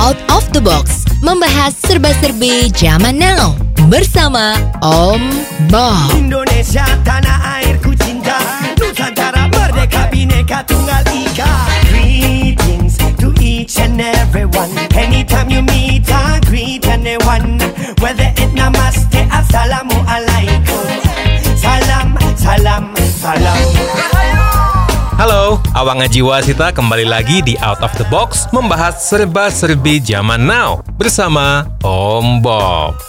Out of the Box membahas serba-serbi zaman now bersama Om Bob. Indonesia tanah airku cinta Nusantara merdeka bineka tunggal ika. Greetings to each and everyone Anytime you meet I greet anyone Whether it namaste assalamualaikum Salam, salam, salam. Halo, Awang Aji Wasita kembali lagi di Out of the Box membahas serba-serbi zaman now bersama Om Bob.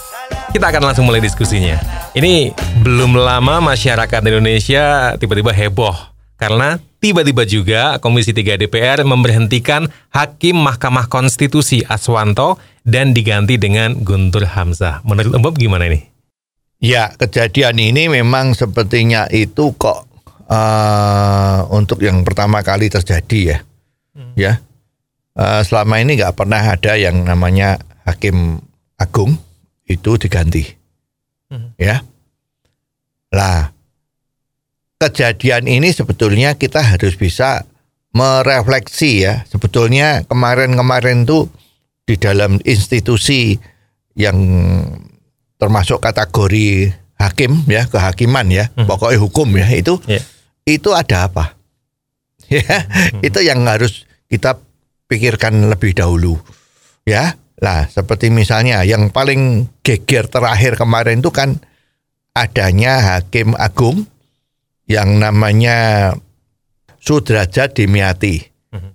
Kita akan langsung mulai diskusinya. Ini belum lama masyarakat Indonesia tiba-tiba heboh karena tiba-tiba juga Komisi 3 DPR memberhentikan Hakim Mahkamah Konstitusi Aswanto dan diganti dengan Guntur Hamzah. Menurut Om Bob gimana ini? Ya, kejadian ini memang sepertinya itu kok uh, untuk yang pertama kali terjadi ya. Ya. Uh, selama ini nggak pernah ada yang namanya hakim agung itu diganti. Ya. Lah, kejadian ini sebetulnya kita harus bisa merefleksi ya. Sebetulnya kemarin-kemarin tuh di dalam institusi yang termasuk kategori hakim ya kehakiman ya pokoknya hukum ya itu Ya. Itu ada apa? Ya itu yang harus kita pikirkan lebih dahulu. Ya lah seperti misalnya yang paling geger terakhir kemarin itu kan adanya hakim agung yang namanya Sudrajat Dimyati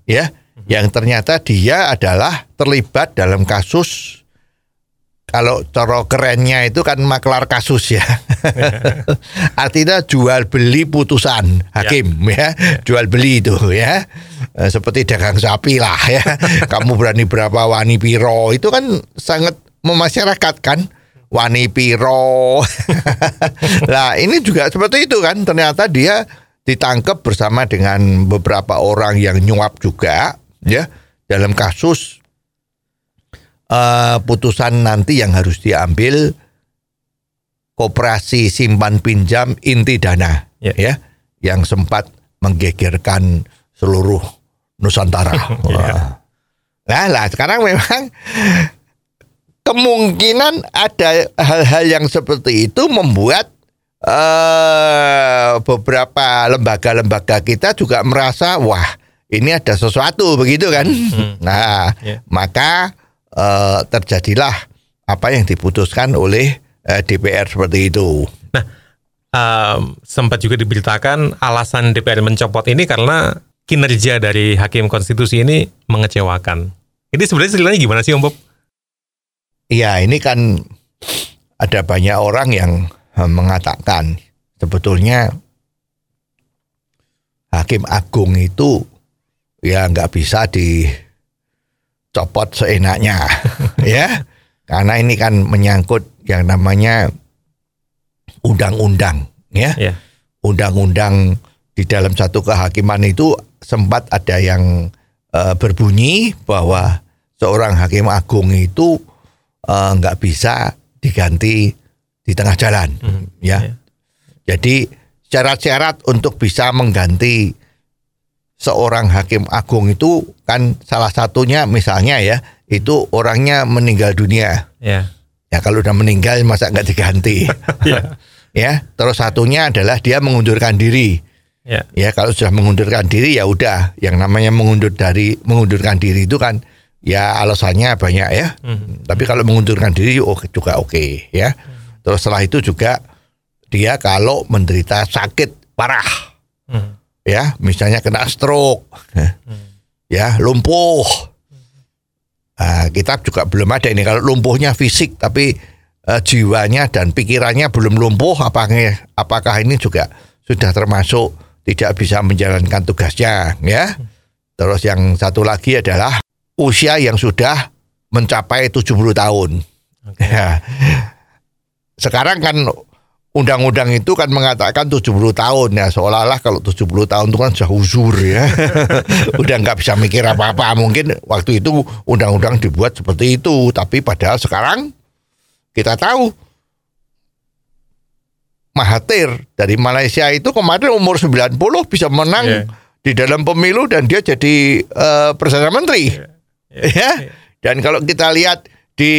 ya yang ternyata dia adalah terlibat dalam kasus kalau coro kerennya itu kan maklar kasus ya. Artinya jual beli putusan hakim ya, jual beli itu ya. Eh, Seperti dagang sapi lah ya. Kamu berani berapa wani piro itu kan sangat memasyarakat kan. Wani piro. lah ini juga seperti itu kan. Ternyata dia ditangkap bersama dengan beberapa orang yang nyuap juga ya dalam kasus eh, putusan nanti yang harus diambil koperasi simpan pinjam inti dana Ya. ya yang sempat menggegerkan seluruh Nusantara. Wah. Nah, lah sekarang memang kemungkinan ada hal-hal yang seperti itu membuat eh beberapa lembaga-lembaga kita juga merasa wah ini ada sesuatu begitu kan. Nah, Ya. maka eh, terjadilah apa yang diputuskan oleh eh, DPR seperti itu. Um, sempat juga diberitakan alasan DPR mencopot ini karena kinerja dari hakim konstitusi ini mengecewakan. Ini sebenarnya ceritanya gimana sih Om Bob? Iya, ini kan ada banyak orang yang eh, mengatakan sebetulnya hakim agung itu ya nggak bisa dicopot seenaknya, ya, karena ini kan menyangkut yang namanya undang-undang, ya, Ya. undang-undang di dalam satu kehakiman itu sempat ada yang eh, berbunyi bahwa seorang hakim agung itu eh, nggak bisa diganti di tengah jalan, ya. ya. Jadi syarat-syarat untuk bisa mengganti seorang hakim agung itu kan salah satunya misalnya ya itu orangnya meninggal dunia. Ya. Ya kalau udah meninggal masa nggak diganti. Ya. ya, terus satunya adalah dia mengundurkan diri. Ya. Ya kalau sudah mengundurkan diri ya udah yang namanya mengundur dari mengundurkan diri itu kan ya alasannya banyak ya. Mhm. Tapi kalau mengundurkan diri oh, juga oke ya. Terus setelah itu juga dia kalau menderita sakit parah Mhm. Ya, misalnya kena stroke, ya lumpuh. Nah, kita juga belum ada ini kalau lumpuhnya fisik tapi eh, jiwanya dan pikirannya belum lumpuh apakah apakah ini juga sudah termasuk tidak bisa menjalankan tugasnya ya. Terus yang satu lagi adalah usia yang sudah mencapai 70 tahun. Ya. Sekarang kan undang-undang itu kan mengatakan 70 tahun ya seolah-olah kalau 70 tahun itu kan sudah uzur ya. Udah nggak bisa mikir apa-apa. Mungkin waktu itu undang-undang dibuat seperti itu, tapi padahal sekarang kita tahu Mahathir dari Malaysia itu kemarin umur 90 bisa menang Iya. di dalam pemilu dan dia jadi eh, perdana menteri. Iya. Ya. Dan kalau kita lihat di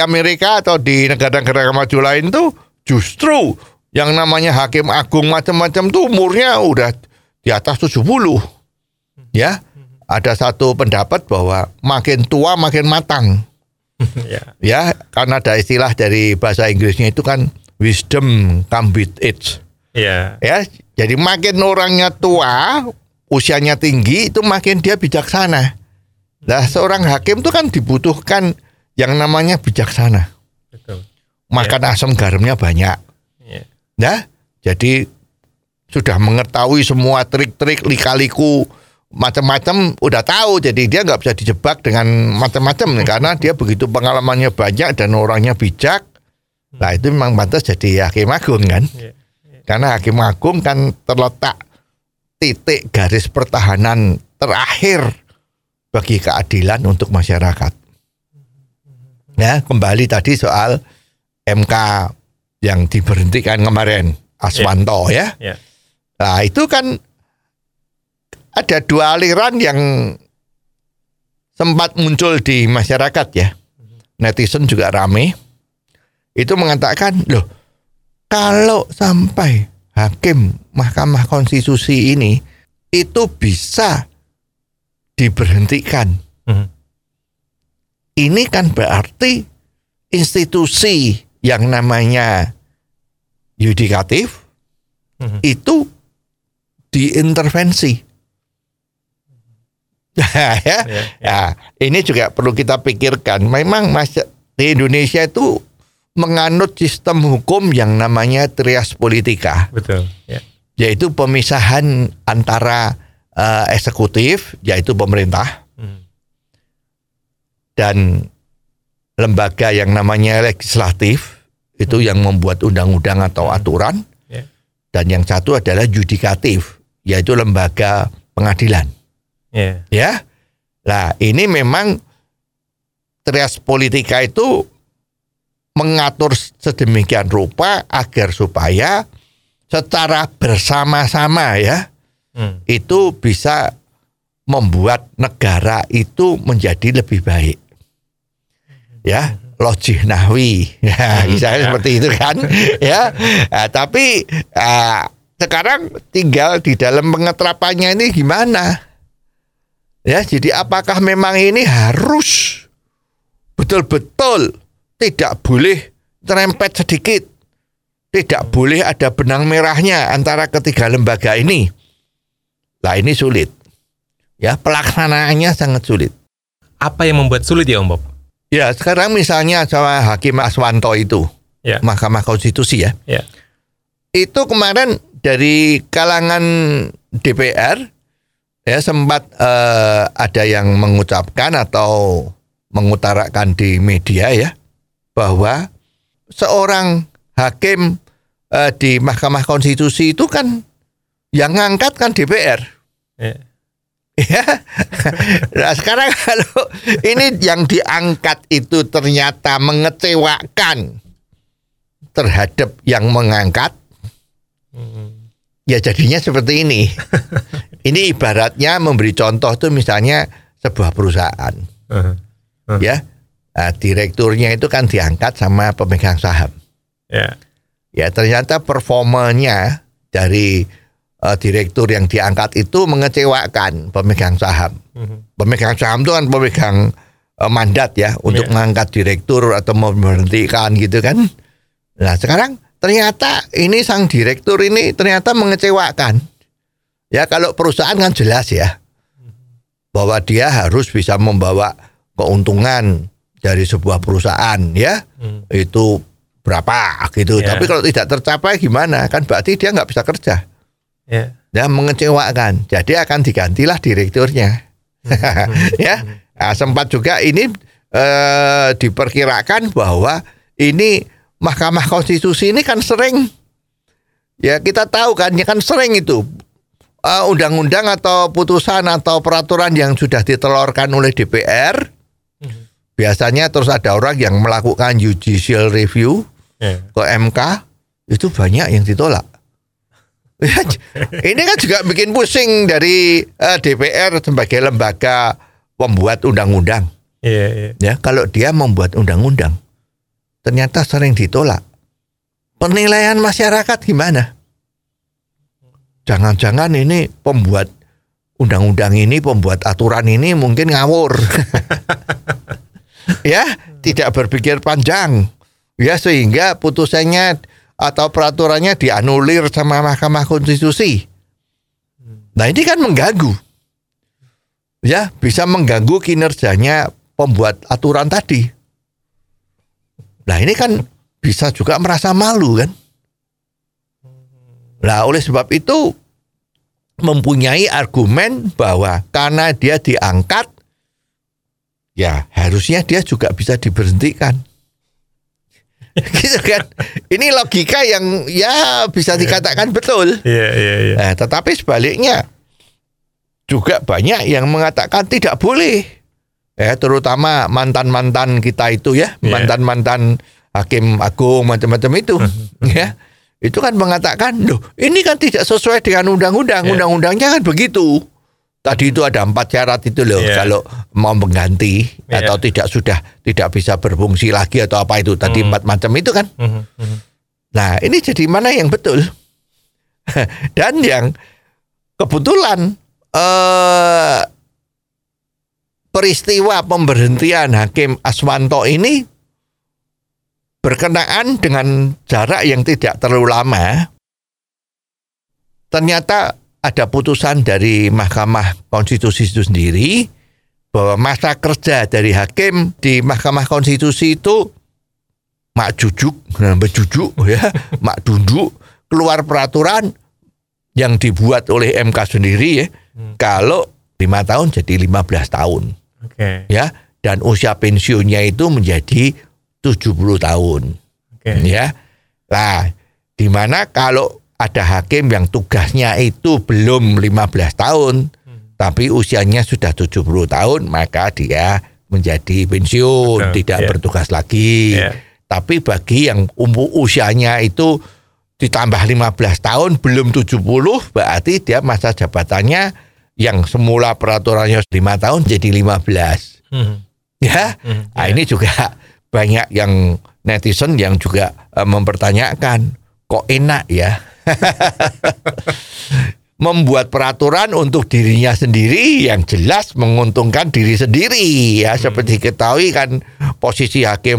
Amerika atau di negara-negara maju lain tuh justru yang namanya hakim agung macam-macam tuh umurnya udah di atas 70. Ya. Ada satu pendapat bahwa makin tua makin matang. ya. Ya, karena ada istilah dari bahasa Inggrisnya itu kan wisdom come with age. Ya. Ya, jadi makin orangnya tua, usianya tinggi itu makin dia bijaksana. Nah, seorang hakim itu kan dibutuhkan yang namanya bijaksana. Betul. Makan asam garamnya banyak. Ya. Nah, jadi sudah mengetahui semua trik-trik lika-liku macam-macam udah tahu jadi dia nggak bisa dijebak dengan macam-macam karena dia begitu pengalamannya banyak dan orangnya bijak nah itu memang pantas jadi hakim agung kan Ya. karena hakim agung kan terletak titik garis pertahanan terakhir bagi keadilan untuk masyarakat ya kembali tadi soal MK yang diberhentikan kemarin Aswanto ya Ya. Nah itu kan ada dua aliran yang sempat muncul di masyarakat ya. Netizen juga rame. Itu mengatakan, loh kalau sampai hakim Mahkamah Konstitusi ini itu bisa diberhentikan. Mhm. Ini kan berarti institusi yang namanya yudikatif Mhm. itu diintervensi. ya, Ya, ya, ini juga perlu kita pikirkan. Memang mas di Indonesia itu menganut sistem hukum yang namanya trias politika, Betul. Ya. yaitu pemisahan antara eh, eksekutif, yaitu pemerintah, Mhm. dan lembaga yang namanya legislatif, itu yang membuat undang-undang atau aturan, Ya. dan yang satu adalah yudikatif, yaitu lembaga pengadilan. Ya. Ya, nah ini memang trias politika itu mengatur sedemikian rupa agar supaya secara bersama-sama ya Hmm. itu bisa membuat negara itu menjadi lebih baik. Ya, logik nahwi. Ya, misalnya seperti itu kan. ya. Nah, tapi ah, sekarang tinggal di dalam pengeterapannya ini gimana? Ya, jadi apakah memang ini harus betul-betul tidak boleh terempet sedikit? Tidak boleh ada benang merahnya antara ketiga lembaga ini. Nah ini sulit. Ya pelaksanaannya sangat sulit. Apa yang membuat sulit ya Om Bob? Ya sekarang misalnya sama Hakim Aswanto itu, Ya. Mahkamah Konstitusi ya, Ya. itu kemarin dari kalangan DPR ya sempat eh, ada yang mengucapkan atau mengutarakan di media ya bahwa seorang hakim eh, di Mahkamah Konstitusi itu kan yang ngangkat kan DPR. Ya. Ya. Nah, sekarang kalau ini yang diangkat itu ternyata mengecewakan terhadap yang mengangkat, ya jadinya seperti ini. ini ibaratnya memberi contoh tuh misalnya sebuah perusahaan, ya. Nah, direkturnya itu kan diangkat sama pemegang saham. Ya. Ya ternyata performanya dari eh, direktur yang diangkat itu mengecewakan pemegang saham. Mhm. pemegang saham itu kan pemegang eh, mandat ya untuk Iya. mengangkat direktur atau memberhentikan gitu kan. Nah sekarang ternyata ini sang direktur ini ternyata mengecewakan. Ya kalau perusahaan kan jelas ya bahwa dia harus bisa membawa keuntungan dari sebuah perusahaan ya Hmm. itu berapa gitu. Iya. Tapi kalau tidak tercapai gimana? Kan berarti dia nggak bisa kerja Ya. dan mengecewakan. Jadi akan digantilah direkturnya. ya, Nah, sempat juga ini eh, diperkirakan bahwa ini Mahkamah Konstitusi ini kan sering ya kita tahu kan ya kan sering itu eh, undang-undang atau putusan atau peraturan yang sudah ditelurkan oleh DPR biasanya terus ada orang yang melakukan judicial review Ya. ke MK itu banyak yang ditolak. Ini kan juga bikin pusing dari eh, DPR sebagai lembaga pembuat undang-undang. Iya, iya. Ya, kalau dia membuat undang-undang ternyata sering ditolak. Penilaian masyarakat gimana? Jangan-jangan ini pembuat undang-undang ini, pembuat aturan ini mungkin ngawur. ya, tidak berpikir panjang. Ya, sehingga putusannya atau peraturannya dianulir sama Mahkamah Konstitusi. Nah, ini kan mengganggu. Ya, bisa mengganggu kinerjanya pembuat aturan tadi. Nah, ini kan bisa juga merasa malu kan? Nah, oleh sebab itu mempunyai argumen bahwa karena dia diangkat ya harusnya dia juga bisa diberhentikan. gitu kan. Ini logika yang ya bisa dikatakan betul. Iya, iya, iya. Nah, tetapi sebaliknya juga banyak yang mengatakan tidak boleh. Ya, terutama mantan-mantan kita itu ya, Iya. mantan-mantan hakim agung macam-macam itu, ya. Itu kan mengatakan, "Loh, ini kan tidak sesuai dengan undang-undang. Iya. Undang-undangnya kan begitu." Tadi itu ada empat syarat itu loh, Iya. kalau mau mengganti Iya. atau tidak sudah tidak bisa berfungsi lagi atau apa itu tadi Hmm. empat macam itu kan. Mhm, mhm. Nah, ini jadi mana yang betul? Dan yang kebetulan eh peristiwa pemberhentian Hakim Aswanto ini berkenaan dengan jarak yang tidak terlalu lama. Ternyata ada putusan dari Mahkamah Konstitusi itu sendiri bahwa masa kerja dari hakim di Mahkamah Konstitusi itu mak jujuk, bejujuk ya, mak dunduk keluar peraturan yang dibuat oleh MK sendiri ya. Kalau lima tahun jadi 15 tahun Oke, ya dan usia pensiunnya itu menjadi 70 tahun oke. ya. Nah, di mana kalau ada hakim yang tugasnya itu belum 15 tahun tapi usianya sudah 70 tahun maka dia menjadi pensiun, Betul, tidak ya. bertugas lagi. Iya. Tapi bagi yang umur usianya itu ditambah 15 tahun belum 70 berarti dia masa jabatannya yang semula peraturannya 5 tahun jadi 15. Mhm, Ya. mhm, Nah, iya. ini juga banyak yang netizen yang juga eh, mempertanyakan kok enak ya membuat peraturan untuk dirinya sendiri yang jelas menguntungkan diri sendiri. Ya seperti ketahui kan posisi hakim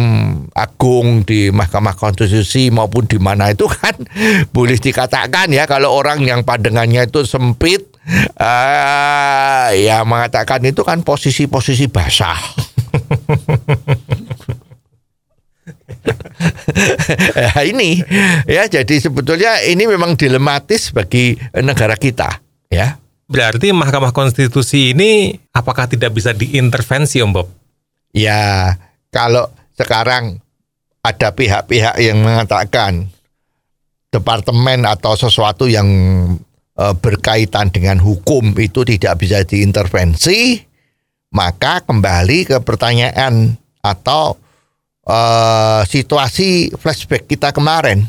agung di Mahkamah Konstitusi maupun di mana itu kan boleh dikatakan ya kalau orang yang pandangannya itu sempit eh, ya mengatakan itu kan posisi-posisi basah ini ya jadi sebetulnya ini memang dilematis bagi negara kita ya. Berarti Mahkamah Konstitusi ini apakah tidak bisa diintervensi Om Bob? Ya, kalau sekarang ada pihak-pihak yang mengatakan departemen atau sesuatu yang eh, berkaitan dengan hukum itu tidak bisa diintervensi, maka kembali ke pertanyaan atau eh, situasi flashback kita kemarin.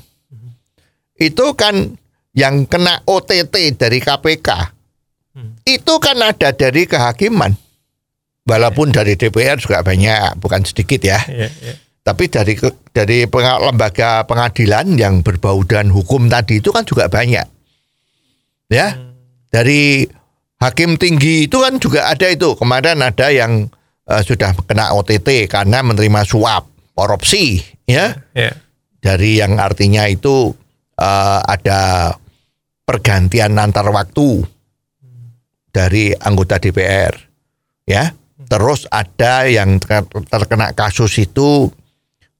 Itu kan yang kena OTT dari KPK. Itu kan ada dari kehakiman. Walaupun dari DPR juga banyak, bukan sedikit ya. Iya, iya. Tapi dari dari lembaga pengadilan yang berbau dan hukum tadi itu kan juga banyak. Ya. Dari hakim tinggi itu kan juga ada itu. Kemarin ada yang eh, sudah kena OTT karena menerima suap, korupsi, ya. Iya. Dari yang artinya itu eh, ada pergantian antar waktu dari anggota DPR, ya. Terus ada yang ter- terkena kasus itu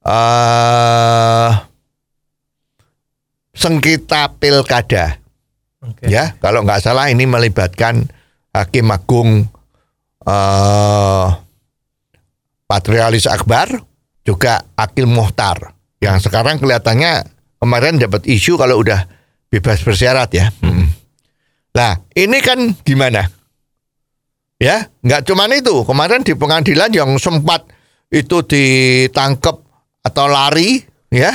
eh sengketa pilkada, Oke. ya. Kalau nggak salah ini melibatkan Hakim Agung eh Patrialis Akbar, juga Akil Muhtar, yang sekarang kelihatannya kemarin dapat isu kalau udah bebas bersyarat ya. Hmm. Nah, ini kan gimana? Ya, nggak cuman itu. Kemarin di pengadilan yang sempat itu ditangkap atau lari, ya,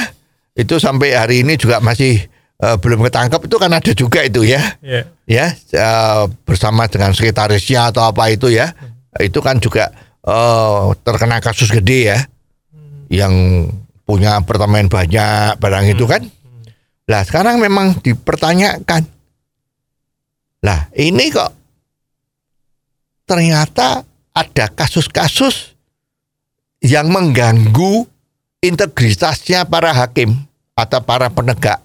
itu sampai hari ini juga masih eh, belum ketangkap itu kan ada juga itu ya, Iya. ya eh, bersama dengan sekretarisnya atau apa itu ya, itu kan juga eh, terkena kasus gede ya, yang punya apartemen banyak barang itu kan. Lah sekarang memang dipertanyakan. Lah ini kok ternyata ada kasus-kasus yang mengganggu integritasnya para hakim atau para penegak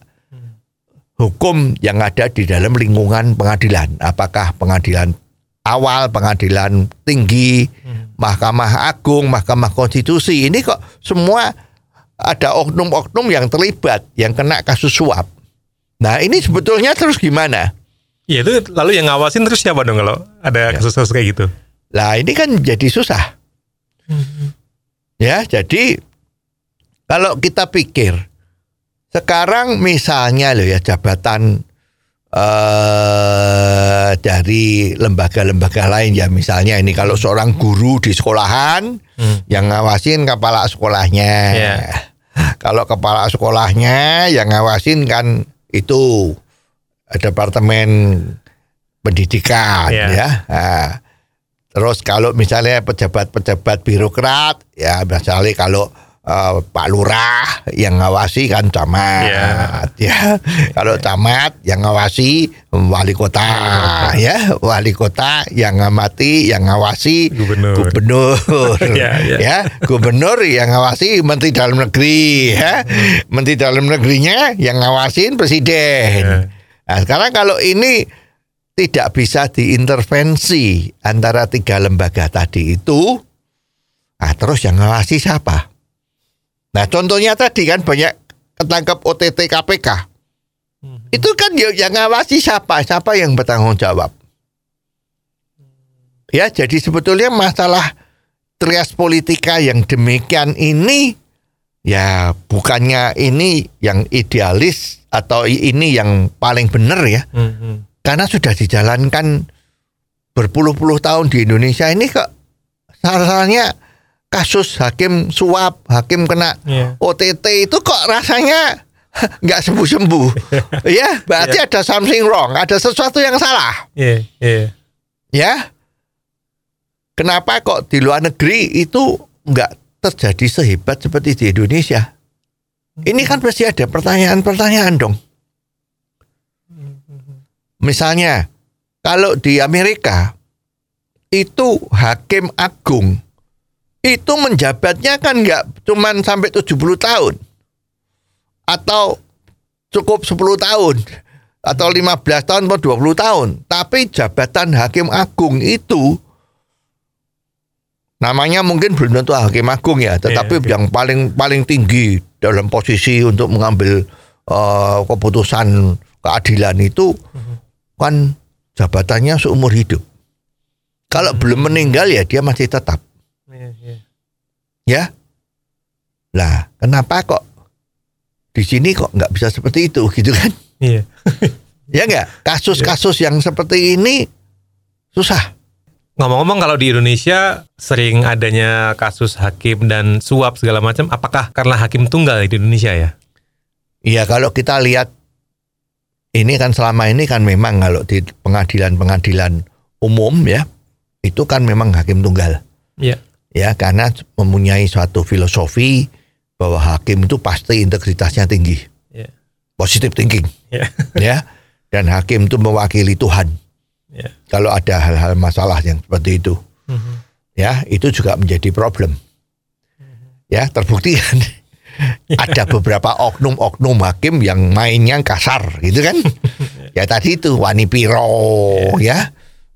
hukum yang ada di dalam lingkungan pengadilan. Apakah pengadilan awal, pengadilan tinggi, Mahkamah Agung, Mahkamah Konstitusi. Ini kok semua ada oknum-oknum yang terlibat, yang kena kasus suap. Nah ini sebetulnya terus gimana? Ya itu lalu yang ngawasin terus siapa dong kalau ada kasus-kasus kayak gitu? Lah ini kan jadi susah. Ya, jadi kalau kita pikir sekarang misalnya loh ya jabatan eh dari lembaga-lembaga lain ya misalnya ini kalau seorang guru di sekolahan yang ngawasin kepala sekolahnya. Ya. Kalau kepala sekolahnya yang ngawasin kan itu departemen pendidikan Ya. ya. Nah, terus kalau misalnya pejabat-pejabat birokrat ya misalnya kalau eh, Pak Lurah yang ngawasi kan camat ya. Kalau camat yang ngawasi wali kota ya, wali kota yang ngamati yang ngawasi Gubernur. gubernur Ya, ya. ya gubernur yang ngawasi menteri dalam negeri ya menteri dalam negerinya yang ngawasin presiden Ya. nah sekarang kalau ini tidak bisa diintervensi antara tiga lembaga tadi itu nah terus yang ngawasi siapa nah contohnya tadi kan banyak ketangkap OTT KPK itu kan ya- yang ngawasi siapa? Siapa yang bertanggung jawab? Ya jadi sebetulnya masalah trias politika yang demikian ini ya bukannya ini yang idealis atau ini yang paling benar ya. Hmm, karena sudah dijalankan berpuluh-puluh tahun di Indonesia ini kok salahnya kasus hakim suap hakim kena Iya. OTT itu kok rasanya nggak sembuh-sembuh. Ya berarti ada something wrong ada sesuatu yang salah. Iya, iya. ya. Kenapa kok di luar negeri itu nggak terjadi sehebat seperti di Indonesia? Ini kan pasti ada pertanyaan-pertanyaan dong. Misalnya kalau di Amerika itu hakim agung itu menjabatnya kan nggak cuman sampai 70 tahun atau cukup 10 tahun atau 15 tahun atau 20 tahun. Tapi jabatan hakim agung itu namanya mungkin belum tentu hakim agung ya, tetapi Iya, iya. yang paling paling tinggi dalam posisi untuk mengambil eh, keputusan keadilan itu kan jabatannya seumur hidup. Kalau belum meninggal ya dia masih tetap. Ya. Lah, kenapa kok di sini kok nggak bisa seperti itu gitu kan? Iya. Ya nggak? Kasus-kasus yang seperti ini susah. Ngomong-ngomong kalau di Indonesia sering adanya kasus hakim dan suap segala macam, apakah karena hakim tunggal di Indonesia ya? Iya kalau kita lihat ini kan selama ini kan memang kalau di pengadilan-pengadilan umum ya itu kan memang hakim tunggal Iya. Ya karena mempunyai suatu filosofi bahwa hakim itu pasti integritasnya tinggi, Iya. positive thinking Iya. ya dan hakim itu mewakili Tuhan. Iya. Kalau ada hal-hal masalah yang seperti itu Mhm. ya itu juga menjadi problem. Ya terbukti kan ada beberapa oknum-oknum hakim yang mainnya kasar gitu kan. ya tadi itu wani piro ya.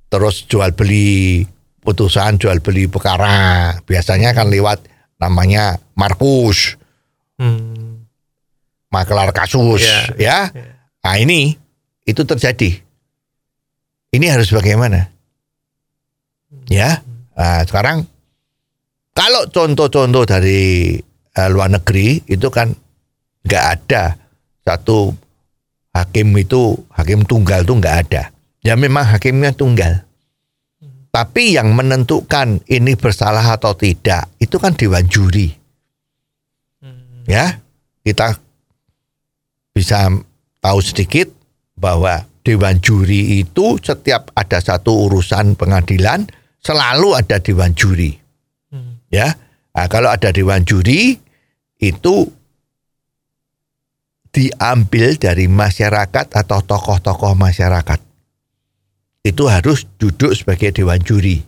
Terus jual beli putusan jual beli perkara biasanya kan lewat namanya Markus Hmm. makelar kasus Iya, ya. Nah ini itu terjadi. Ini harus bagaimana? Ya. Nah, sekarang kalau contoh-contoh dari eh, luar negeri itu kan nggak ada satu hakim itu hakim tunggal itu nggak ada. Ya memang hakimnya tunggal. Tapi yang menentukan ini bersalah atau tidak itu kan dewan juri. Ya, kita bisa tahu sedikit bahwa dewan juri itu setiap ada satu urusan pengadilan selalu ada dewan juri. Ya. Nah, kalau ada dewan juri itu diambil dari masyarakat atau tokoh-tokoh masyarakat. Itu harus duduk sebagai dewan juri.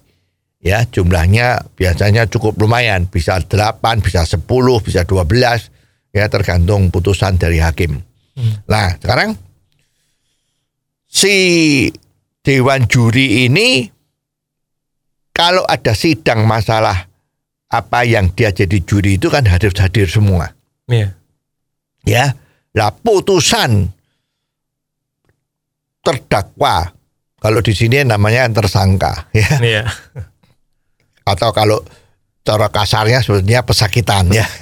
Ya, jumlahnya biasanya cukup lumayan, bisa 8, bisa 10, bisa 12, ya tergantung putusan dari hakim. Nah, sekarang si dewan juri ini kalau ada sidang masalah apa yang dia jadi juri itu kan harus hadir semua Iya. ya lah putusan terdakwa kalau di sini namanya tersangka ya Iya. atau kalau cara kasarnya sebetulnya pesakitan ya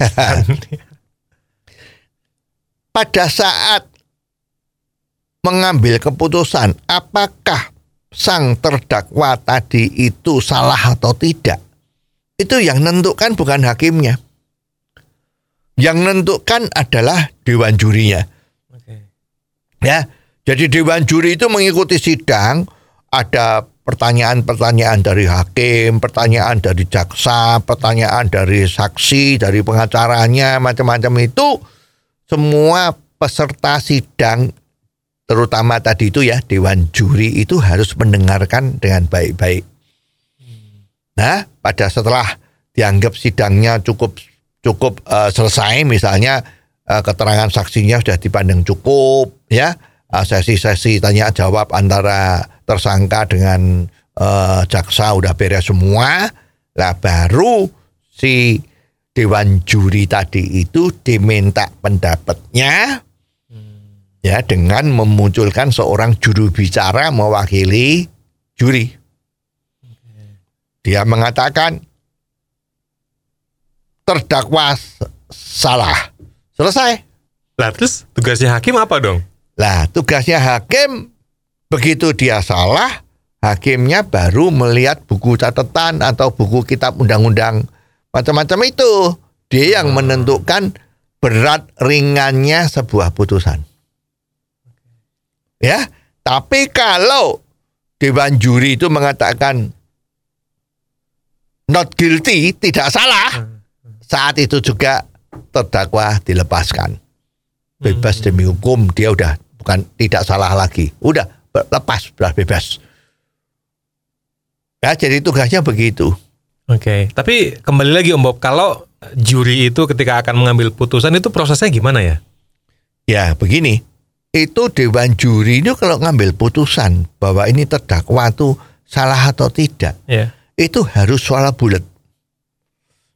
pada saat mengambil keputusan apakah sang terdakwa tadi itu salah atau tidak itu yang menentukan bukan hakimnya yang menentukan adalah dewan jurinya Oke. ya. Jadi dewan juri itu mengikuti sidang, ada pertanyaan-pertanyaan dari hakim, pertanyaan dari jaksa, pertanyaan dari saksi, dari pengacaranya, macam-macam itu. Semua peserta sidang terutama tadi itu ya dewan juri itu harus mendengarkan dengan baik-baik. Nah, pada setelah dianggap sidangnya cukup cukup eh, selesai misalnya eh, keterangan saksinya sudah dipandang cukup ya sesi-sesi tanya jawab antara tersangka dengan eh, jaksa udah beres semua. Lah baru si dewan juri tadi itu diminta pendapatnya ya dengan memunculkan seorang juru bicara mewakili juri. Dia mengatakan terdakwa salah. Selesai. Lah terus tugasnya hakim apa dong? Lah, tugasnya hakim begitu dia salah, hakimnya baru melihat buku catatan atau buku kitab undang-undang macam-macam itu. Dia yang menentukan berat ringannya sebuah putusan. Ya, tapi kalau dewan juri itu mengatakan not guilty, tidak salah, saat itu juga terdakwa dilepaskan. Bebas demi hukum dia udah bukan tidak salah lagi. Udah lepas sudah bebas. Ya jadi tugasnya begitu. Oke. Tapi kembali lagi Om Bob, kalau juri itu ketika akan mengambil putusan itu prosesnya gimana ya? ya begini. Itu dewan juri itu kalau ngambil putusan bahwa ini terdakwa tuh salah atau tidak Ya. itu harus suara bulat.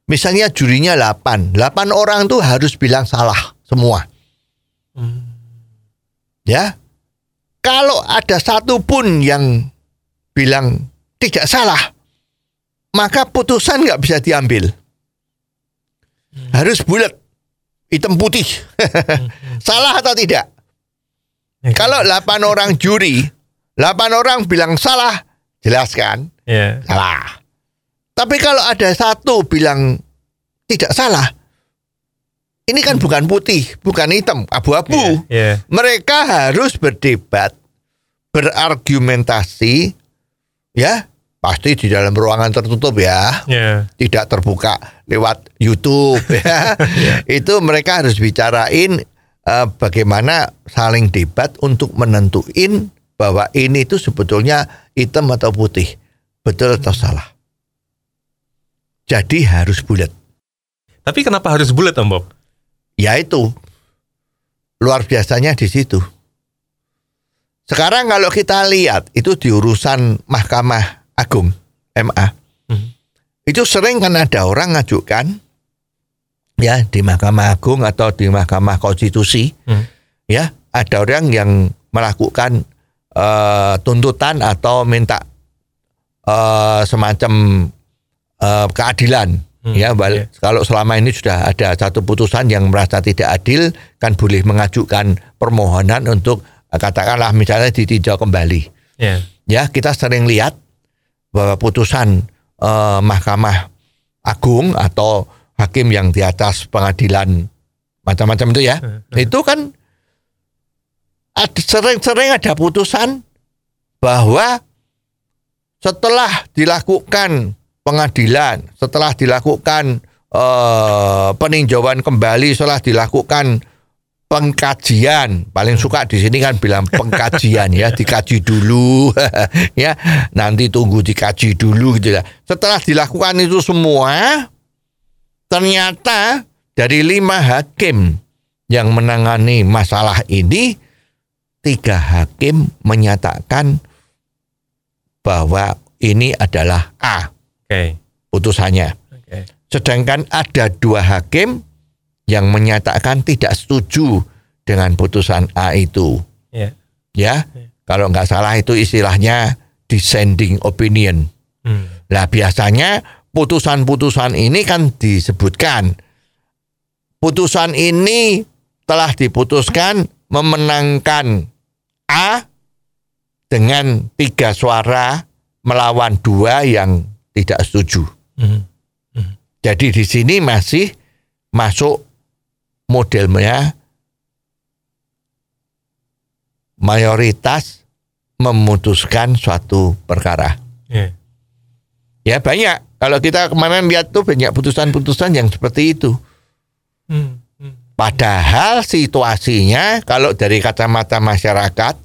Misalnya jurinya 8 8 orang tuh harus bilang salah semua ya. Kalau ada satu pun yang bilang tidak salah maka putusan nggak bisa diambil. Harus bulat hitam putih. Salah atau tidak? Oke. kalau 8 orang juri 8 orang bilang salah jelaskan Ya. salah. Tapi kalau ada satu bilang tidak salah ini kan bukan putih bukan hitam abu-abu Ya. mereka harus berdebat, berargumentasi, ya pasti di dalam ruangan tertutup ya, Ya. tidak terbuka lewat YouTube ya. Itu mereka harus bicarain eh, bagaimana saling debat untuk menentuin bahwa ini itu sebetulnya hitam atau putih, betul atau salah. Jadi harus bulat. Tapi kenapa harus bulat Om Bob? Ya itu luar biasanya di situ. Sekarang kalau kita lihat itu di urusan Mahkamah Agung MA, Mhm. itu sering kan ada orang ngajukan ya di Mahkamah Agung atau di Mahkamah Konstitusi, Hmm. ya ada orang yang melakukan eh, tuntutan atau minta eh, semacam eh, keadilan Hmm, ya bal- kalau selama ini sudah ada satu putusan yang merasa tidak adil kan boleh mengajukan permohonan untuk eh, katakanlah misalnya ditinjau kembali. Ya. ya kita sering lihat bahwa putusan eh, Mahkamah Agung atau hakim yang di atas pengadilan macam-macam itu ya itu kan ada sering-sering ada putusan bahwa setelah dilakukan pengadilan. Setelah dilakukan eh, peninjauan kembali setelah dilakukan pengkajian. Paling suka di sini kan bilang pengkajian ya dikaji dulu ya. Nanti tunggu dikaji dulu gitu ya. Setelah dilakukan itu semua ternyata dari lima hakim yang menangani masalah ini tiga hakim menyatakan bahwa ini adalah A Oke. putusannya Oke. sedangkan ada dua hakim yang menyatakan tidak setuju dengan putusan A itu Ya. ya kalau nggak salah itu istilahnya dissenting opinion Hmm. Lah biasanya putusan-putusan ini kan disebutkan putusan ini telah diputuskan memenangkan A dengan tiga suara melawan dua yang tidak setuju. Hmm. Jadi di sini masih masuk modelnya mayoritas memutuskan suatu perkara. Ya. Ya banyak. Kalau kita kemarin lihat tuh banyak putusan-putusan yang seperti itu. Hmm. Hmm. Padahal situasinya kalau dari kacamata masyarakat,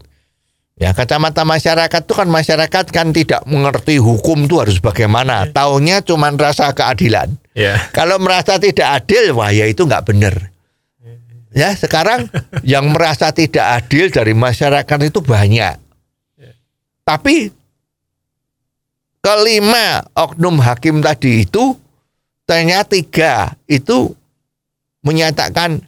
ya kacamata masyarakat itu kan masyarakat kan tidak mengerti hukum itu harus bagaimana. Taunya cuma rasa keadilan. Ya. Kalau merasa tidak adil, wah ya itu nggak benar. Ya sekarang yang merasa tidak adil dari masyarakat itu banyak. Tapi kelima oknum hakim tadi itu ternyata tiga itu menyatakan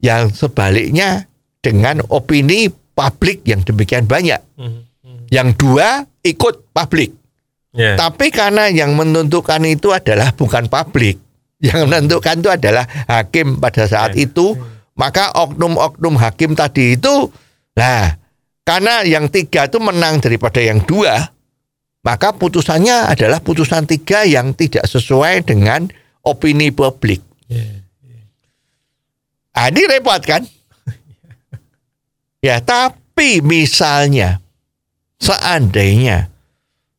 yang sebaliknya dengan opini publik yang demikian banyak. Hmm. Hmm. Yang dua ikut publik. Ya. Tapi karena yang menentukan itu adalah bukan publik, yang menentukan itu adalah hakim pada saat Ya. itu, maka oknum-oknum hakim tadi itu, nah, karena yang tiga itu menang daripada yang dua, maka putusannya adalah putusan tiga yang tidak sesuai dengan opini publik. Ya. Ah, ini repot kan? Ya, tapi misalnya seandainya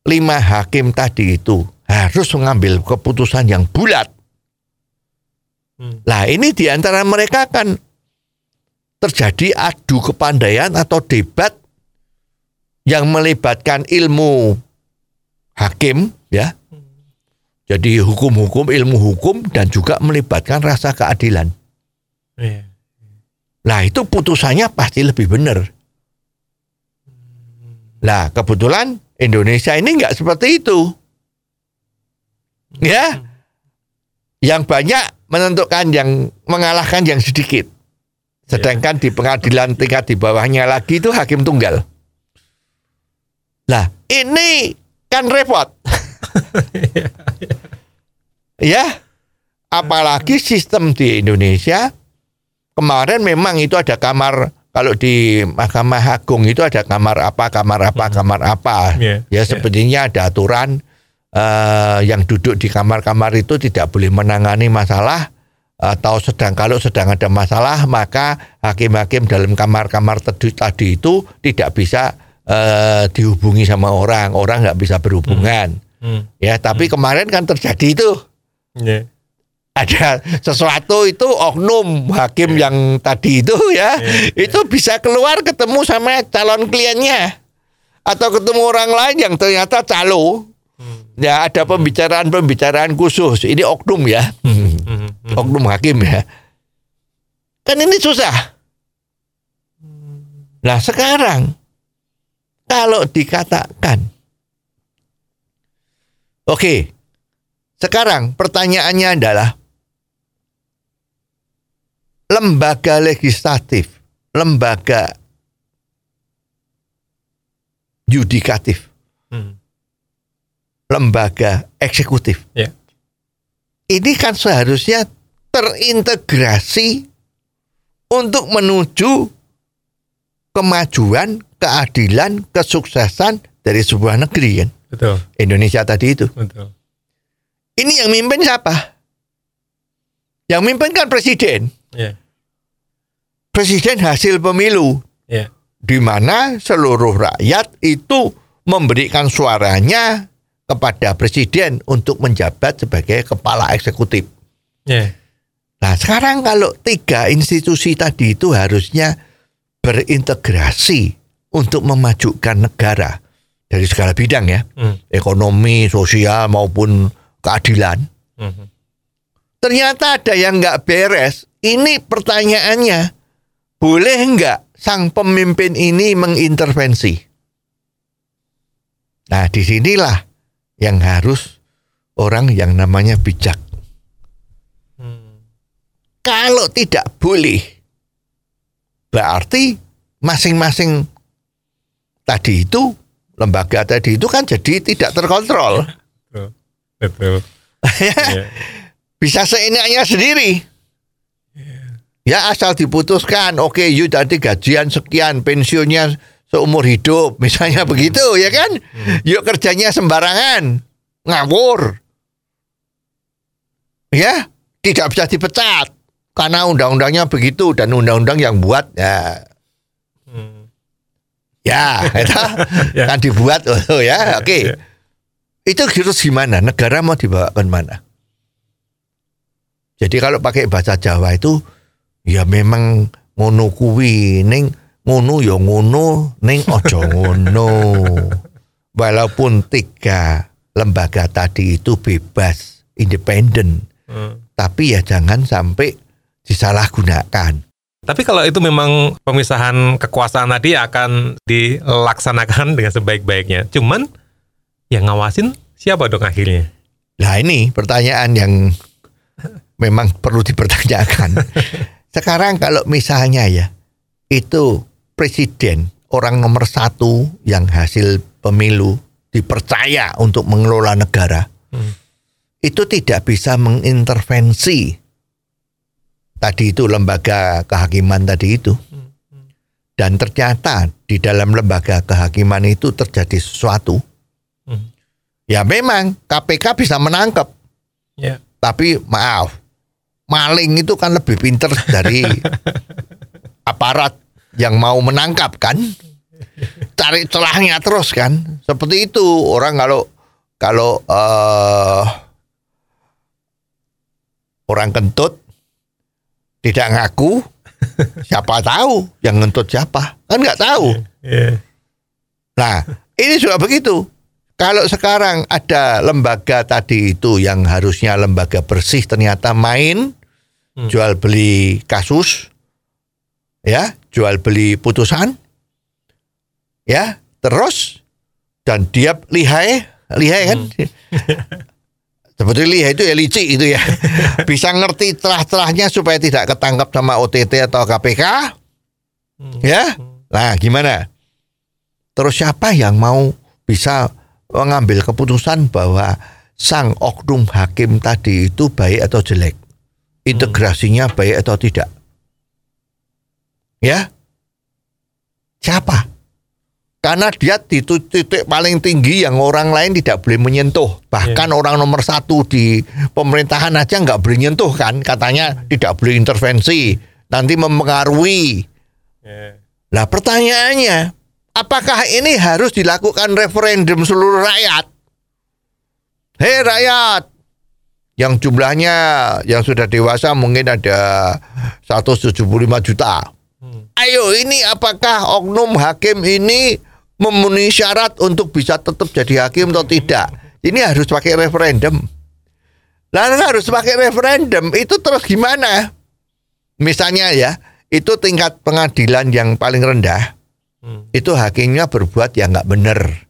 lima hakim tadi itu harus mengambil keputusan yang bulat. Hmm. Lah ini di antara mereka kan terjadi adu kepandaian atau debat yang melibatkan ilmu hakim ya. Jadi hukum-hukum, ilmu hukum dan juga melibatkan rasa keadilan. Ya. Lah itu putusannya pasti lebih benar. Lah kebetulan Indonesia ini nggak seperti itu. Ya, yang banyak menentukan yang mengalahkan yang sedikit. Sedangkan di pengadilan tingkat di bawahnya lagi itu hakim tunggal. Lah ini kan repot. ya, apalagi sistem di Indonesia kemarin memang itu ada kamar kalau di Mahkamah Agung itu ada kamar apa kamar apa kamar apa. Ya. ya sepertinya ada aturan eh, yang duduk di kamar-kamar itu tidak boleh menangani masalah atau sedang kalau sedang ada masalah maka hakim-hakim dalam kamar-kamar tadi, tadi itu tidak bisa eh, dihubungi sama orang. Orang nggak bisa berhubungan. Hmm. ya tapi kemarin kan terjadi itu. Ya. Ada sesuatu itu oknum hakim yang tadi itu ya. Iya, itu bisa keluar ketemu sama calon kliennya. Atau ketemu orang lain yang ternyata calo ya ada pembicaraan-pembicaraan khusus. Ini oknum ya. Hmm. Hmm. oknum hakim ya. Kan ini susah. Nah sekarang kalau dikatakan. Oke. Sekarang pertanyaannya adalah lembaga legislatif, lembaga yudikatif, Hmm. lembaga eksekutif. Ya. Ini kan seharusnya terintegrasi untuk menuju kemajuan, keadilan, kesuksesan dari sebuah negeri kan. Betul. Indonesia tadi itu. Betul. Ini yang mimpin siapa? Yang mimpin kan presiden. Ya. Presiden hasil pemilu Ya. di mana seluruh rakyat itu memberikan suaranya kepada presiden untuk menjabat sebagai kepala eksekutif. Ya. Nah, sekarang kalau tiga institusi tadi itu harusnya berintegrasi untuk memajukan negara dari segala bidang ya, Hmm. ekonomi, sosial maupun keadilan. Mhm. Ternyata ada yang nggak beres. Ini pertanyaannya, boleh nggak sang pemimpin ini mengintervensi? Nah, di sinilah yang harus orang yang namanya bijak. Hmm. Kalau tidak boleh, berarti masing-masing tadi itu lembaga tadi itu kan jadi tidak terkontrol. Betul. Betul. Ya. Bisa seenaknya sendiri. Ya asal diputuskan, oke you tadi gajian sekian, pensiunnya seumur hidup, misalnya begitu ya kan? Yuk kerjanya sembarangan, ngawur. Ya, tidak bisa dipecat. Karena undang-undangnya begitu dan undang-undang yang buat ya. Hmm. ya itu Ya. kan dibuat oh ya. Oke. Ya. itu harus gimana? Negara mau dibawa ke mana? Jadi kalau pakai bahasa Jawa itu ya memang ngono kuwi ning ngono ya ngono ning ojo ngono walaupun tiga lembaga tadi itu bebas independen Hmm. tapi ya jangan sampai disalahgunakan Tapi kalau itu memang pemisahan kekuasaan tadi akan dilaksanakan dengan sebaik-baiknya. Cuman yang ngawasin siapa dong akhirnya? Nah ini pertanyaan yang memang perlu dipertanyakan. Sekarang kalau misalnya ya itu presiden orang nomor satu yang hasil pemilu dipercaya untuk mengelola negara Hmm. itu tidak bisa mengintervensi tadi itu lembaga kehakiman tadi itu dan ternyata di dalam lembaga kehakiman itu terjadi sesuatu Hmm. ya memang KPK bisa menangkap Ya. tapi maaf maling itu kan lebih pinter dari aparat yang mau menangkap kan? Cari celahnya terus kan? Seperti itu. Orang kalau kalau eh, orang kentut tidak ngaku siapa tahu yang ngentut siapa. Kan nggak tahu. Ya. Nah, ini juga begitu. Kalau sekarang ada lembaga tadi itu yang harusnya lembaga bersih ternyata main Hmm. jual beli kasus ya, jual beli putusan ya, terus dan dia lihai, lihai kan. Seperti lihai itu ya licik itu ya. Bisa ngerti celah-celahnya supaya tidak ketangkap sama OTT atau KPK. Ya. Nah, gimana? Terus siapa yang mau bisa mengambil keputusan bahwa sang oknum hakim tadi itu baik atau jelek? Integrasinya baik atau tidak? Ya? Siapa? Karena dia di titik paling tinggi yang orang lain tidak boleh menyentuh. Bahkan orang nomor satu di pemerintahan aja nggak boleh nyentuh kan. Katanya tidak boleh intervensi. Nanti mempengaruhi. Ya. Nah pertanyaannya, apakah ini harus dilakukan referendum seluruh rakyat? Hei rakyat, yang jumlahnya yang sudah dewasa mungkin ada 175 juta. Ayo ini apakah oknum hakim ini memenuhi syarat untuk bisa tetap jadi hakim atau tidak? Ini harus pakai referendum. Lalu harus pakai referendum itu terus gimana? Misalnya ya, itu tingkat pengadilan yang paling rendah Hmm. itu hakimnya berbuat yang nggak benar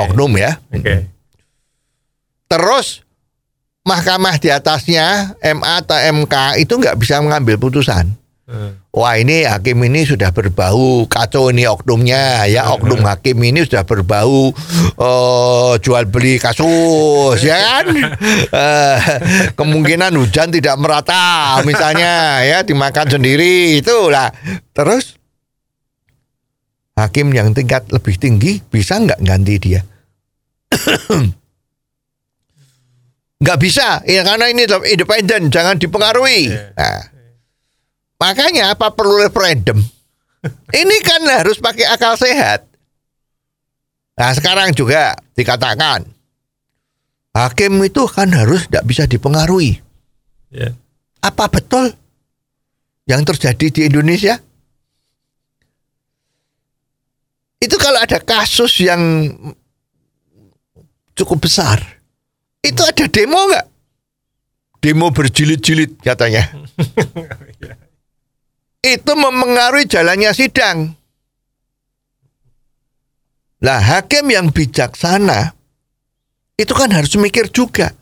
oknum ya. Oke. Terus mahkamah di atasnya MA atau MK itu nggak bisa mengambil putusan. Hmm. Wah ini hakim ini sudah berbau kacau ini oknumnya. Ya oknum hakim ini sudah berbau eh, jual beli kasus ya kan? Eh, kemungkinan hujan tidak merata misalnya ya dimakan sendiri itulah. Terus hakim yang tingkat lebih tinggi bisa nggak ganti dia nggak bisa ya karena ini independen jangan dipengaruhi nah, makanya apa perlu referendum ini kan harus pakai akal sehat nah sekarang juga dikatakan hakim itu kan harus tidak bisa dipengaruhi. Ya. Apa betul yang terjadi di Indonesia? Itu kalau ada kasus yang cukup besar, itu ada demo nggak? Demo berjilid-jilid katanya. itu memengaruhi jalannya sidang. Lah hakim yang bijaksana itu kan harus mikir juga.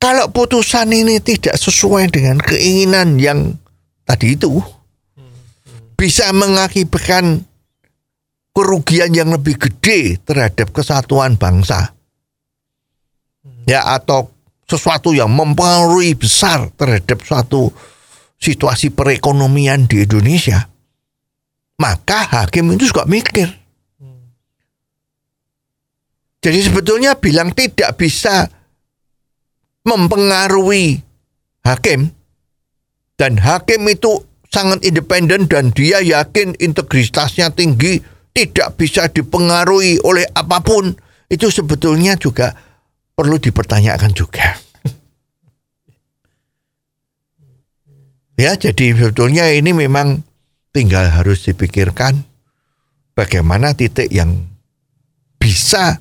Kalau putusan ini tidak sesuai dengan keinginan yang tadi itu bisa mengakibatkan kerugian yang lebih gede terhadap kesatuan bangsa. Ya atau sesuatu yang mempengaruhi besar terhadap suatu situasi perekonomian di Indonesia. Maka hakim itu juga mikir. Jadi sebetulnya bilang tidak bisa mempengaruhi hakim dan hakim itu sangat independen dan dia yakin integritasnya tinggi tidak bisa dipengaruhi oleh apa pun itu sebetulnya juga perlu dipertanyakan juga. Ya, jadi sebetulnya ini memang tinggal harus dipikirkan bagaimana titik yang bisa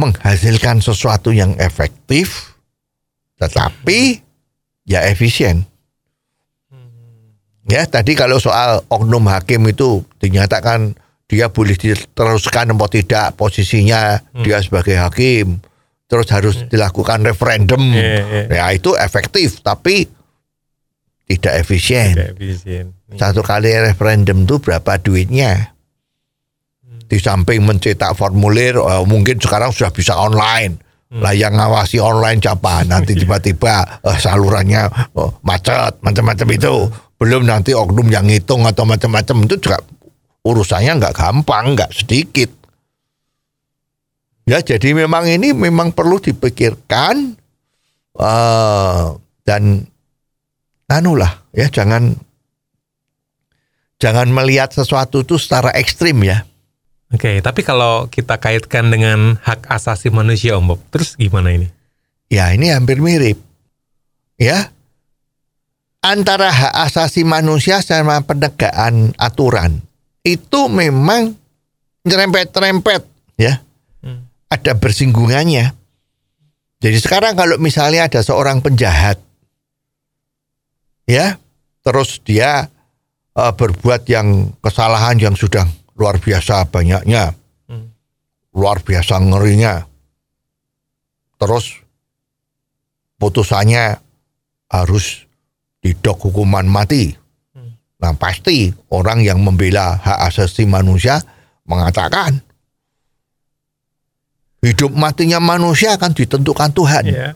menghasilkan sesuatu yang efektif tetapi ya efisien. Ya, tadi kalau soal oknum hakim itu dinyatakan dia boleh diteruskan atau tidak posisinya Hmm. dia sebagai hakim terus harus dilakukan referendum. Iya, iya. Ya, itu efektif tapi tidak efisien. Tidak efisien. Satu kali referendum itu berapa duitnya? Di samping mencetak formulir, eh, mungkin sekarang sudah bisa online. Lah yang ngawasi online siapa? Nanti tiba-tiba eh, salurannya oh, macet, macam-macam itu. Belum nanti oknum yang ngitung atau macam-macam itu juga urusannya nggak gampang, nggak sedikit. Ya jadi memang ini memang perlu dipikirkan eh dan anulah ya jangan jangan melihat sesuatu itu secara ekstrim ya. Oke, tapi kalau kita kaitkan dengan hak asasi manusia, Om Bob, terus gimana ini? Ya ini hampir mirip. Ya. Antara hak asasi manusia sama penegakan aturan itu memang nyerempet-nyerempet ya. Hmm. Ada bersinggungannya. Jadi sekarang kalau misalnya ada seorang penjahat ya, terus dia eh, berbuat yang kesalahan yang sudah luar biasa banyaknya. Hmm. Luar biasa ngerinya. Terus putusannya harus didok hukuman mati. Hmm. Nah pasti orang yang membela hak asasi manusia mengatakan hidup matinya manusia akan ditentukan Tuhan, Iya.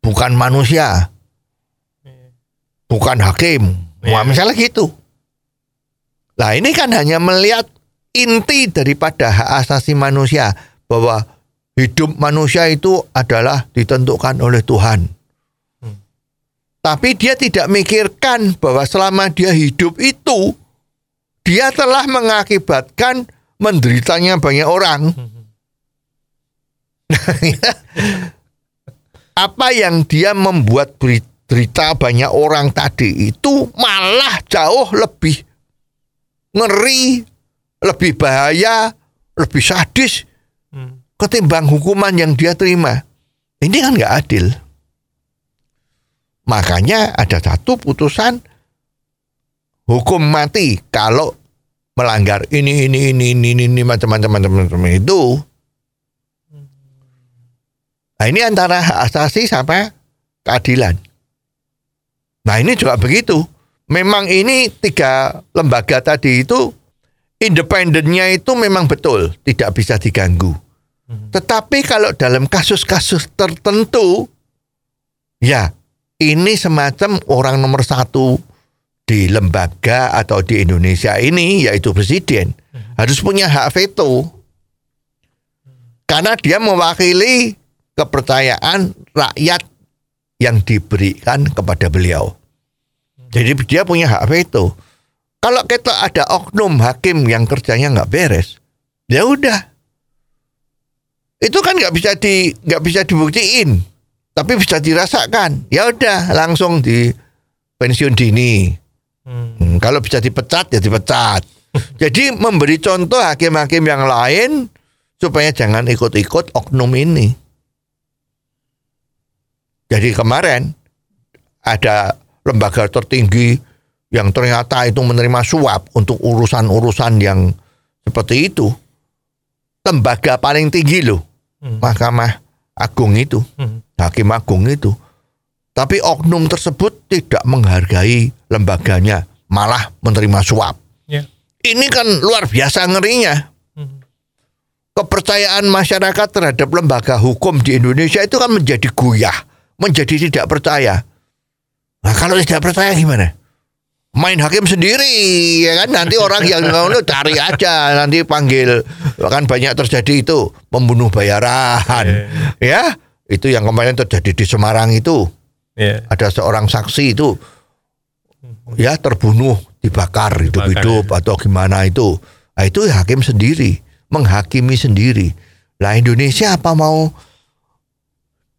bukan manusia, bukan hakim. Wah, Iya. misalnya gitu. Nah ini kan hanya melihat inti daripada hak asasi manusia bahwa hidup manusia itu adalah ditentukan oleh Tuhan. Tapi dia tidak mikirkan bahwa selama dia hidup itu dia telah mengakibatkan menderitanya banyak orang. Apa yang dia membuat beri- derita banyak orang tadi itu malah jauh lebih ngeri, lebih bahaya, lebih sadis Hmm. ketimbang hukuman yang dia terima. Ini kan nggak adil. Makanya ada satu putusan hukum mati kalau melanggar ini ini ini ini ini, ini macam-macam macam-macam itu. Nah ini antara hak asasi sama keadilan. Nah ini juga begitu. Memang ini tiga lembaga tadi itu independennya itu memang betul tidak bisa diganggu. Tetapi kalau dalam kasus-kasus tertentu, ya ini semacam orang nomor satu di lembaga atau di Indonesia ini yaitu presiden. Harus punya hak veto. Karena dia mewakili kepercayaan rakyat yang diberikan kepada beliau. Jadi dia punya hak veto. Kalau kita ada oknum hakim yang kerjanya nggak beres, ya udah. Itu kan nggak bisa di nggak bisa dibuktiin, tapi bisa dirasakan. Ya udah langsung di pensiun dini. Hmm. Hmm, kalau bisa dipecat ya dipecat. Jadi memberi contoh hakim-hakim yang lain supaya jangan ikut-ikut oknum ini. Jadi kemarin ada lembaga tertinggi yang ternyata itu menerima suap untuk urusan-urusan yang seperti itu. Lembaga paling tinggi loh, Hmm. Mahkamah Agung itu, Hmm. Hakim Agung itu. Tapi oknum tersebut tidak menghargai lembaganya, malah menerima suap. Ya. Ini kan luar biasa ngerinya. Hmm. Kepercayaan masyarakat terhadap lembaga hukum di Indonesia itu kan menjadi goyah, menjadi tidak percaya. Nah kalau tidak percaya gimana? Main hakim sendiri ya kan nanti orang yang ngono cari aja nanti panggil kan banyak terjadi itu pembunuh bayaran ya itu yang kemarin terjadi di Semarang itu. Ya. ada seorang saksi itu ya terbunuh dibakar hidup-hidup atau gimana itu. Nah, itu hakim sendiri menghakimi sendiri. Lah Indonesia apa mau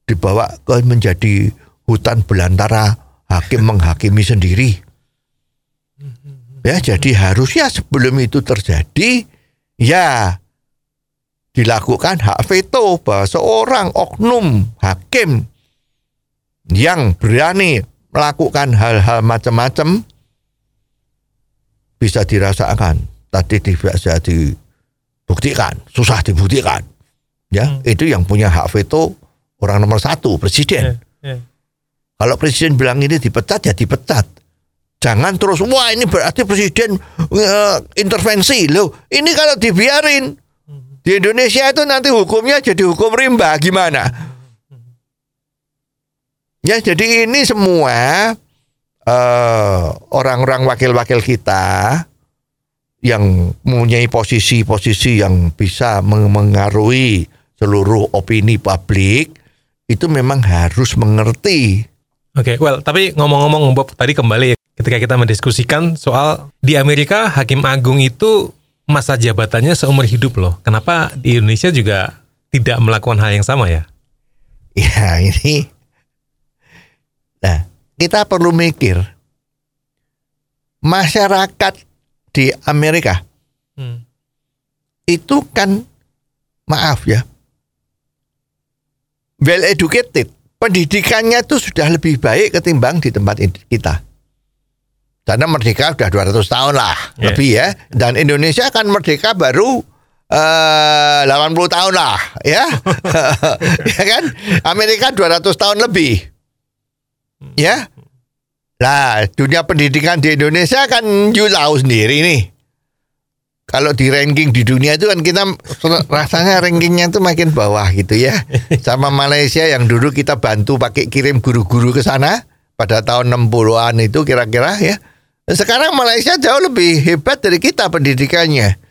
dibawa ke menjadi hutan belantara hakim menghakimi sendiri? Ya jadi harusnya sebelum itu terjadi ya dilakukan hak veto bahwa seorang oknum hakim yang berani melakukan hal-hal macam-macam bisa dirasakan tadi tidak bisa dibuktikan susah dibuktikan ya Hmm. itu yang punya hak veto orang nomor satu presiden Ya. Ya. kalau presiden bilang ini dipecat ya dipecat jangan terus wah ini berarti presiden eh, intervensi loh ini kalau dibiarin di Indonesia itu nanti hukumnya jadi hukum rimba gimana Ya, jadi ini semua eh, orang-orang wakil-wakil kita yang mempunyai posisi-posisi yang bisa meng- mengaruhi seluruh opini publik itu memang harus mengerti. Oke, well, tapi ngomong-ngomong Bob tadi kembali ya, ketika kita mendiskusikan soal di Amerika hakim agung itu masa jabatannya seumur hidup loh. Kenapa di Indonesia juga tidak melakukan hal yang sama ya? Ya, ini Nah, kita perlu mikir masyarakat di Amerika Hmm. itu kan maaf ya well educated pendidikannya itu sudah lebih baik ketimbang di tempat kita karena merdeka sudah 200 tahun lah Ya. lebih ya dan Indonesia kan merdeka baru eh 80 tahun lah ya ya kan Amerika 200 tahun lebih ya lah dunia pendidikan di Indonesia kan you tahu sendiri nih kalau di ranking di dunia itu kan kita rasanya rankingnya tuh makin bawah gitu ya. Sama Malaysia yang dulu kita bantu pakai kirim guru-guru ke sana pada tahun 60-an itu kira-kira ya. Sekarang Malaysia jauh lebih hebat dari kita pendidikannya.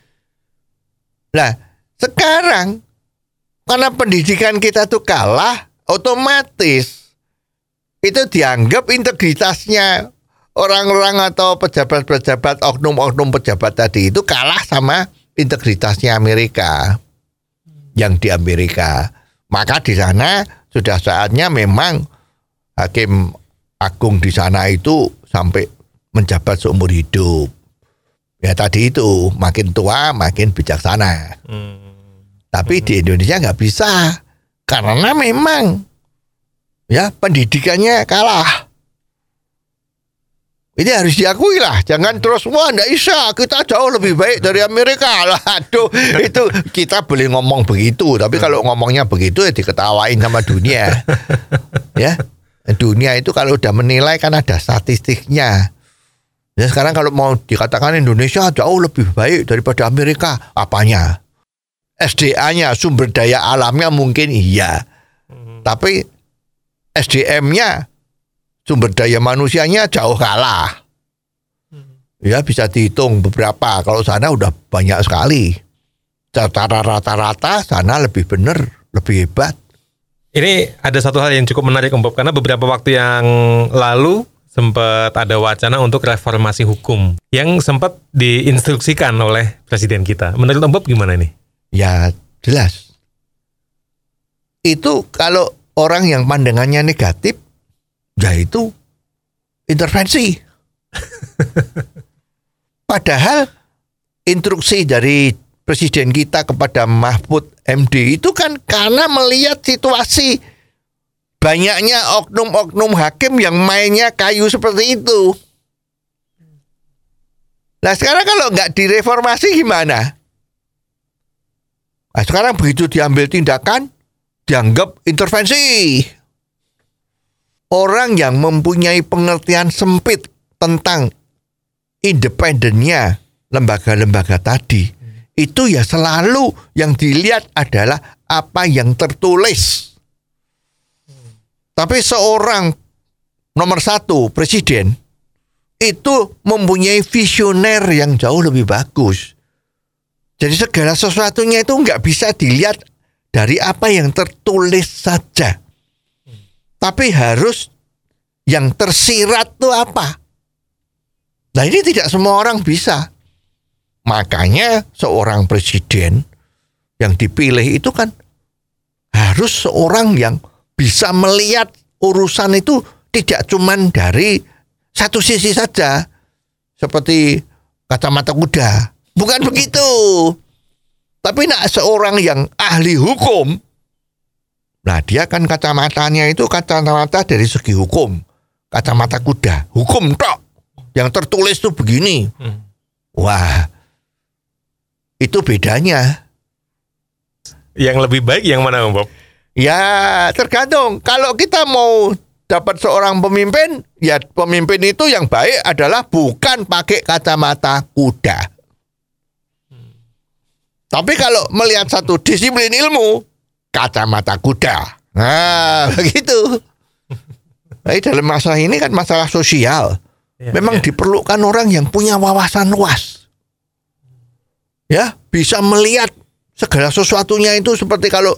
Nah, sekarang karena pendidikan kita tuh kalah, otomatis itu dianggap integritasnya orang-orang atau pejabat-pejabat oknum-oknum pejabat tadi itu kalah sama integritasnya Amerika yang di Amerika. Maka di sana sudah saatnya memang hakim agung di sana itu sampai menjabat seumur hidup. Ya tadi itu makin tua makin bijaksana. Tapi di Indonesia nggak bisa karena memang ya pendidikannya kalah. Ini harus diakui lah, jangan terus wah nggak bisa kita jauh lebih baik dari Amerika lah. Aduh, itu kita boleh ngomong begitu, tapi kalau ngomongnya begitu ya diketawain sama dunia. ya, dunia itu kalau udah menilai kan ada statistiknya. Ya sekarang kalau mau dikatakan Indonesia jauh lebih baik daripada Amerika, apanya? SDA-nya, sumber daya alamnya mungkin iya. Tapi SDM-nya, sumber daya manusianya jauh kalah. Ya bisa dihitung beberapa. Kalau sana udah banyak sekali. Secara rata-rata sana lebih benar, lebih hebat. Ini ada satu hal yang cukup menarik Om Bob karena beberapa waktu yang lalu sempat ada wacana untuk reformasi hukum yang sempat diinstruksikan oleh presiden kita. Menurut Om Bob gimana nih? Ya jelas. itu kalau orang yang pandangannya negatif, ya itu intervensi. Padahal instruksi dari presiden kita kepada Mahfud MD itu kan karena melihat situasi banyaknya oknum-oknum hakim yang mainnya kayu seperti itu. Nah sekarang kalau nggak direformasi gimana? Nah sekarang begitu diambil tindakan, dianggap intervensi. Orang yang mempunyai pengertian sempit tentang independennya lembaga-lembaga tadi, itu ya selalu yang dilihat adalah apa yang tertulis. Tapi seorang nomor satu presiden itu mempunyai visioner yang jauh lebih bagus. Jadi segala sesuatunya itu nggak bisa dilihat dari apa yang tertulis saja. Tapi harus yang tersirat itu apa. Nah ini tidak semua orang bisa. Makanya seorang presiden yang dipilih itu kan harus seorang yang bisa melihat urusan itu tidak cuman dari satu sisi saja seperti kacamata kuda. Bukan begitu. Tapi nak seorang yang ahli hukum, nah dia kan kacamatanya itu kacamata dari segi hukum, kacamata kuda, hukum tok. Yang tertulis tuh begini. Wah, itu bedanya. Yang lebih baik yang mana, Om Bob? Ya tergantung. Kalau kita mau dapat seorang pemimpin, ya pemimpin itu yang baik adalah bukan pakai kacamata kuda. Tapi kalau melihat satu disiplin ilmu, kacamata kuda. Nah, begitu. Nah, dalam masalah ini kan masalah sosial. Ya, Memang ya. diperlukan orang yang punya wawasan luas. Ya, bisa melihat segala sesuatunya itu seperti kalau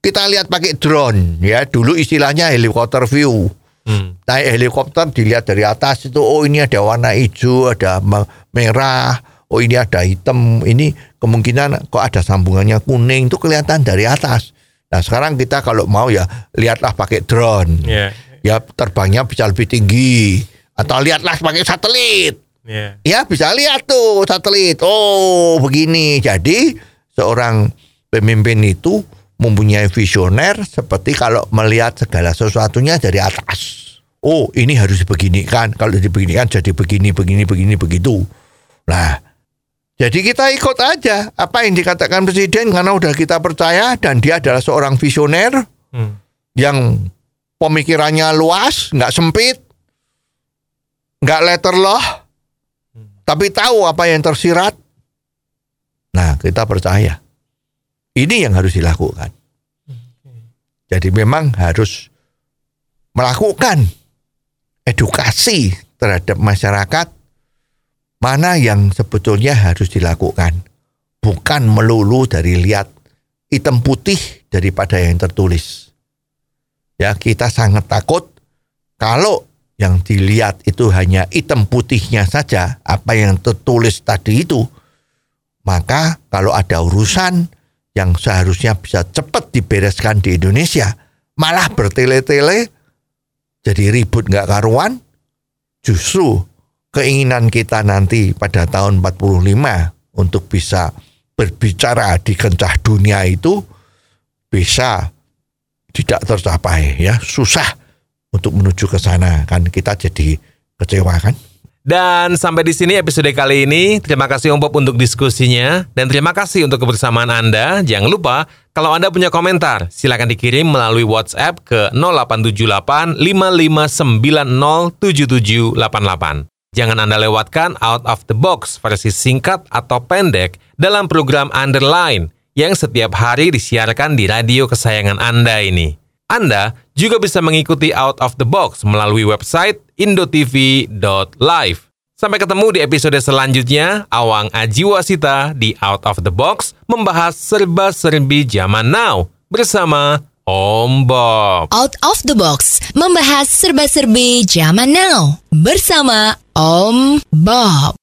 kita lihat pakai drone, ya dulu istilahnya helikopter view. Hmm. Naik helikopter dilihat dari atas itu, oh ini ada warna hijau, ada me- merah, oh ini ada hitam, ini kemungkinan kok ada sambungannya kuning itu kelihatan dari atas. Nah sekarang kita kalau mau ya lihatlah pakai drone, Ya, ya terbangnya bisa lebih tinggi, atau lihatlah pakai satelit. ya. Ya bisa lihat tuh satelit. Oh begini. Jadi seorang pemimpin itu mempunyai visioner seperti kalau melihat segala sesuatunya dari atas. Oh ini harus dibeginikan. Kalau dibeginikan jadi begini, begini, begini, begitu. Nah jadi kita ikut aja apa yang dikatakan presiden karena udah kita percaya dan dia adalah seorang visioner Hmm. yang pemikirannya luas, nggak sempit, nggak letter loh, tapi tahu apa yang tersirat. Nah, kita percaya. Ini yang harus dilakukan. Jadi memang harus melakukan edukasi terhadap masyarakat mana yang sebetulnya harus dilakukan. Bukan melulu dari lihat hitam putih daripada yang tertulis ya kita sangat takut kalau yang dilihat itu hanya hitam putihnya saja apa yang tertulis tadi itu maka kalau ada urusan yang seharusnya bisa cepat dibereskan di Indonesia malah bertele-tele jadi ribut nggak karuan. Justru keinginan kita nanti pada tahun 45 untuk bisa berbicara di kancah dunia itu bisa tidak tercapai ya. Susah untuk menuju ke sana kan? Kita jadi kecewa kan Dan sampai di sini episode kali ini. Terima kasih Om Bob untuk diskusinya dan terima kasih untuk kebersamaan Anda. Jangan lupa kalau Anda punya komentar, silakan dikirim melalui WhatsApp ke 0878 5590 7788. Jangan Anda lewatkan out of the box versi singkat atau pendek dalam program Underline yang setiap hari disiarkan di radio kesayangan Anda ini. Anda juga bisa mengikuti Out of the Box melalui website indotv.live. Sampai ketemu di episode selanjutnya, Awang Ajiwasita di Out of the Box membahas serba-serbi zaman now bersama Om Bob. Out of the Box membahas serba-serbi zaman now bersama Om Bob.